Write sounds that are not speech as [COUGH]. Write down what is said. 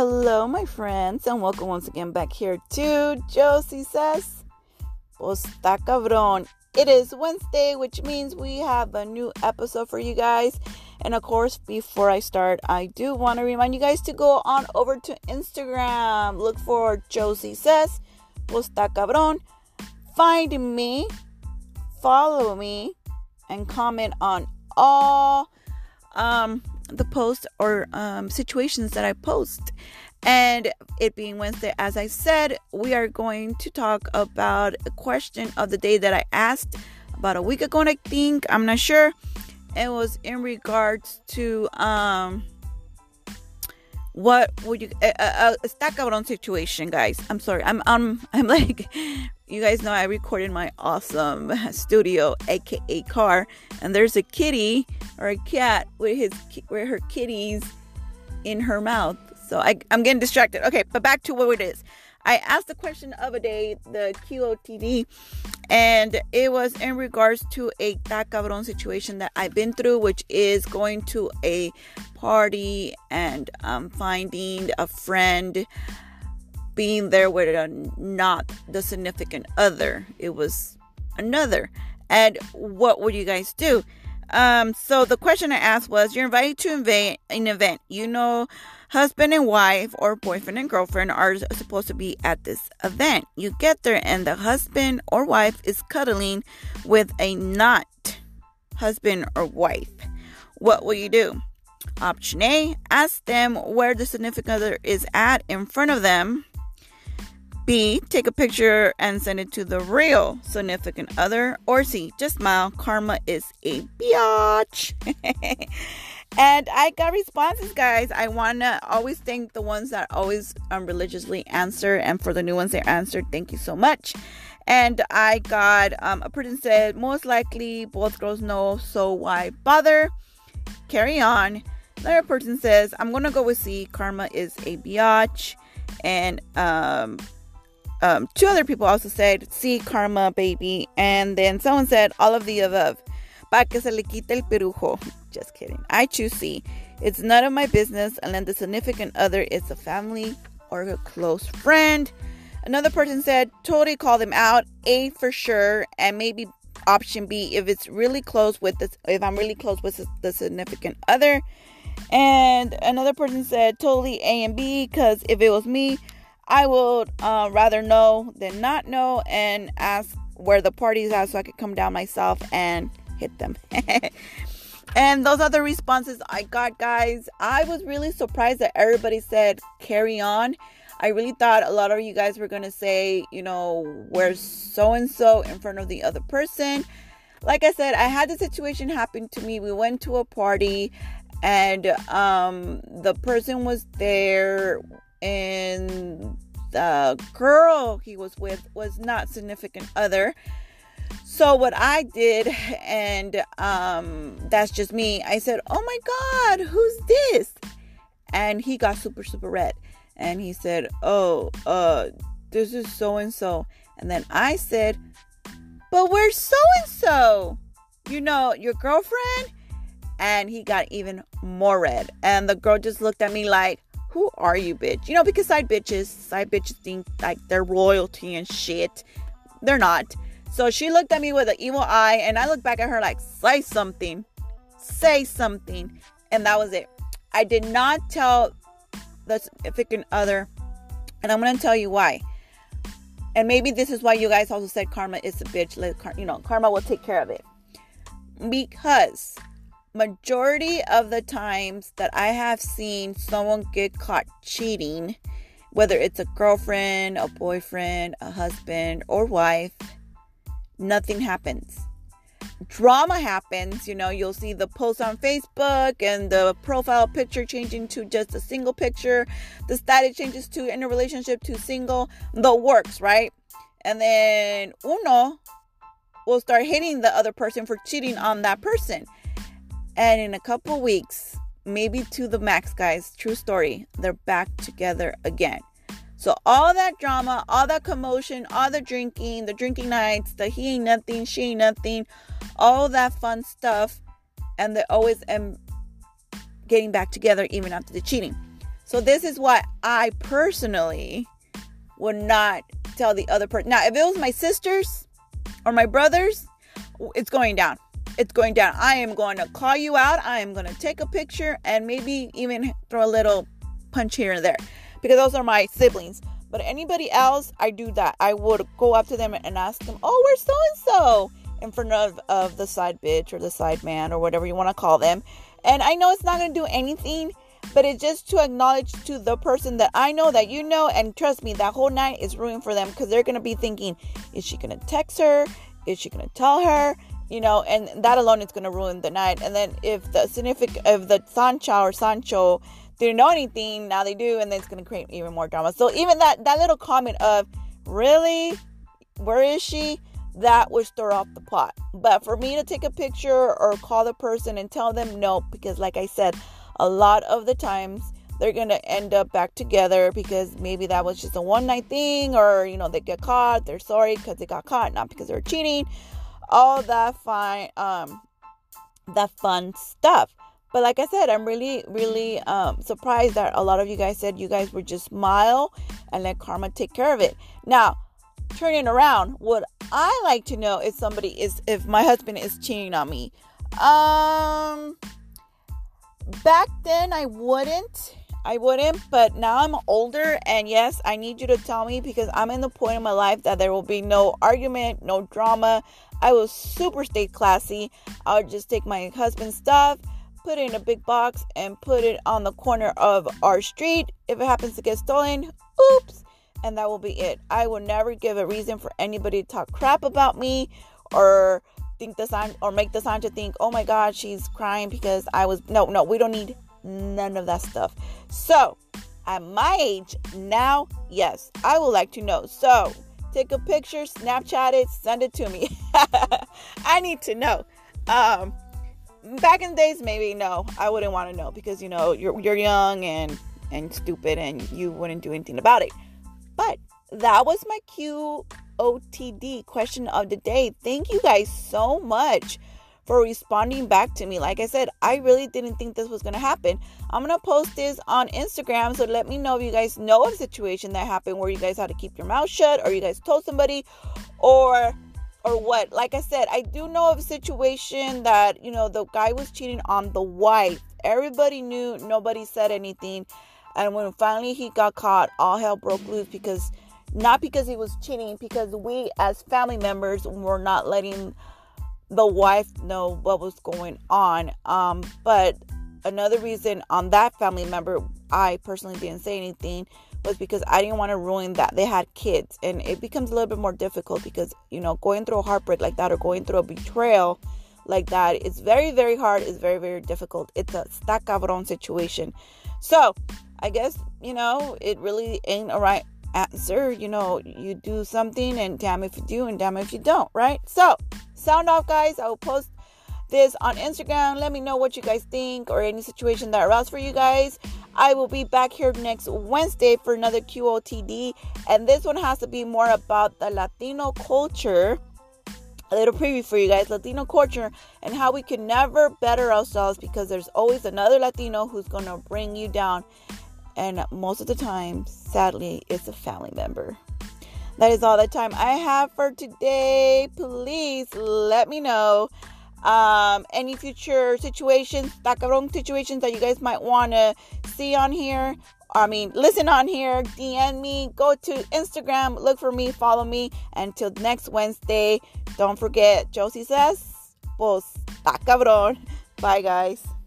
Hello, my friends, and welcome once again back here to Josie Says Pues Ta Cabron. It is Wednesday, which means we have a new episode for you guys. And of course, before I start, I do want to remind you guys to go on over to Instagram. Look for Josie Says Pues Ta Cabron. Find me, follow me, and comment on all um the post or um, situations that I post. And it being Wednesday, as I said, we are going to talk about a question of the day that I asked about a week ago, I think. I'm not sure. It was in regards to um what would you a, a, a stack out situation, guys. I'm sorry. I'm um I'm like [LAUGHS] you guys know I recorded my awesome [LAUGHS] studio, aka car, and there's a kitty or a cat with his with her kitties in her mouth. So I, I'm getting distracted. Okay, but back to what it is. I asked the question of a day, the QOTD, and it was in regards to a ta cabron situation that I've been through, which is going to a party and um, finding a friend being there with a, not the significant other. It was another. And what would you guys do? Um, so the question I asked was You're invited to an event. You know, husband and wife or boyfriend and girlfriend are supposed to be at this event. You get there, and the husband or wife is cuddling with a not husband or wife. What will you do? Option A Ask them where the significant other is at in front of them. B. Take a picture and send it to the real significant other. Or C. Just smile. Karma is a biatch. [LAUGHS] and I got responses, guys. I want to always thank the ones that always um, religiously answer. And for the new ones that answered, thank you so much. And I got um, a person said, most likely both girls know, so why bother? Carry on. Another person says, I'm going to go with C. Karma is a biatch. And um, um, two other people also said, sí, karma, baby. And then someone said, all of the above. Pa que se le quite el pirujo. Just kidding. I choose C. It's none of my business unless the significant other is a family or a close friend. Another person said, totally call them out. A for sure. And maybe option B if it's really close with this, if I'm really close with the significant other. And another person said, totally A and B because if it was me, I would uh, rather know than not know and ask where the party's at so I could come down myself and hit them. [LAUGHS] and those other responses I got, guys, I was really surprised that everybody said carry on. I really thought a lot of you guys were going to say, you know, where's so and so in front of the other person. Like I said, I had the situation happen to me. We went to a party and um the person was there and the girl he was with was not significant other. So what i did and um that's just me i said oh my god who's this? And he got super super red. And he said oh uh this is so and so and then i said but where's so and so you know your girlfriend? And he got even more red. And the girl just looked at me like who are you, bitch? You know, because side bitches, side bitches think like they're royalty and shit. They're not. So she looked at me with an evil eye, and I looked back at her like, say something, say something. And that was it. I did not tell the significant other, and I'm going to tell you why. And maybe this is why you guys also said karma is a bitch. Let you know, karma will take care of it. Because majority of the times that I have seen someone get caught cheating, whether it's a girlfriend, a boyfriend, a husband, or wife, nothing happens. Drama happens, you know, you'll see the post on Facebook and the profile picture changing to just a single picture, the status changes to in a relationship to single, the works, right? And then uno will start hating the other person for cheating on that person and in a couple weeks, maybe to the max, guys, true story, they're back together again. So all that drama, all that commotion, all the drinking, the drinking nights, the he ain't nothing, she ain't nothing, all that fun stuff, and they always am getting back together even after the cheating. So this is why I personally would not tell the other person. Now, if it was my sisters or my brothers, it's going down. It's going down. I am going to call you out. I am going to take a picture and maybe even throw a little punch here and there because those are my siblings. But anybody else, I do that. I would go up to them and ask them, "Oh, where's so and so?" in front of, of the side bitch or the side man or whatever you want to call them. And I know it's not going to do anything, but it's just to acknowledge to the person that I know that you know. And trust me, that whole night is ruined for them because they're going to be thinking, is she going to text her? Is she going to tell her? You know, and that alone is going to ruin the night. And then if the significant, if the Sancho or Sancho didn't know anything, now they do, and then it's going to create even more drama. So even that that little comment of, really, where is she? that would stir off the pot. But for me to take a picture or call the person and tell them no, because like I said, a lot of the times they're gonna end up back together because maybe that was just a one night thing, or you know they get caught, they're sorry because they got caught, not because they're cheating. All that fine, um, that fun stuff. But like I said, I'm really, really um, surprised that a lot of you guys said you guys would just smile and let karma take care of it. Now, turning around, what I like to know if somebody is if my husband is cheating on me. Um back then I wouldn't. I wouldn't, but now I'm older and yes, I need you to tell me because I'm in the point in my life that there will be no argument, no drama. I will super stay classy. I'll just take my husband's stuff, put it in a big box, and put it on the corner of our street. If it happens to get stolen, oops and that will be it. I will never give a reason for anybody to talk crap about me or think the sign or make the sign to think, oh my god, she's crying because I was no, no, we don't need none of that stuff. So at my age now, yes, I would like to know. So take a picture, Snapchat it, send it to me. [LAUGHS] I need to know. Um back in the days maybe no, I wouldn't want to know because you know you're you're young and and stupid and you wouldn't do anything about it. But that was my QOTD question of the day. Thank you guys so much for responding back to me. Like I said, I really didn't think this was going to happen. I'm going to post this on Instagram. So let me know if you guys know of a situation that happened where you guys had to keep your mouth shut or you guys told somebody or or what. Like I said, I do know of a situation that, you know, the guy was cheating on the wife. Everybody knew, nobody said anything. And when finally he got caught, all hell broke loose because not because he was cheating, because we as family members were not letting the wife know what was going on. Um, but another reason on that family member, I personally didn't say anything was because I didn't want to ruin that they had kids, and it becomes a little bit more difficult because you know going through a heartbreak like that or going through a betrayal like that it's very very hard. It's very very difficult. It's a stack cabron situation. So I guess, you know, it really ain't a right answer. You know, you do something and damn if you do and damn if you don't, right? So, sound off, guys. I will post this on Instagram. Let me know what you guys think or any situation that aroused for you guys. I will be back here next Wednesday for another QOTD. And this one has to be more about the Latino culture a little preview for you guys Latino culture and how we can never better ourselves because there's always another Latino who's going to bring you down. And most of the time, sadly, it's a family member. That is all the time I have for today. Please let me know um, any future situations, ta cabrón situations that you guys might want to see on here. I mean, listen on here, DM me, go to Instagram, look for me, follow me. Until next Wednesday, don't forget, Josie says, pues, ta cabrón. Bye, guys.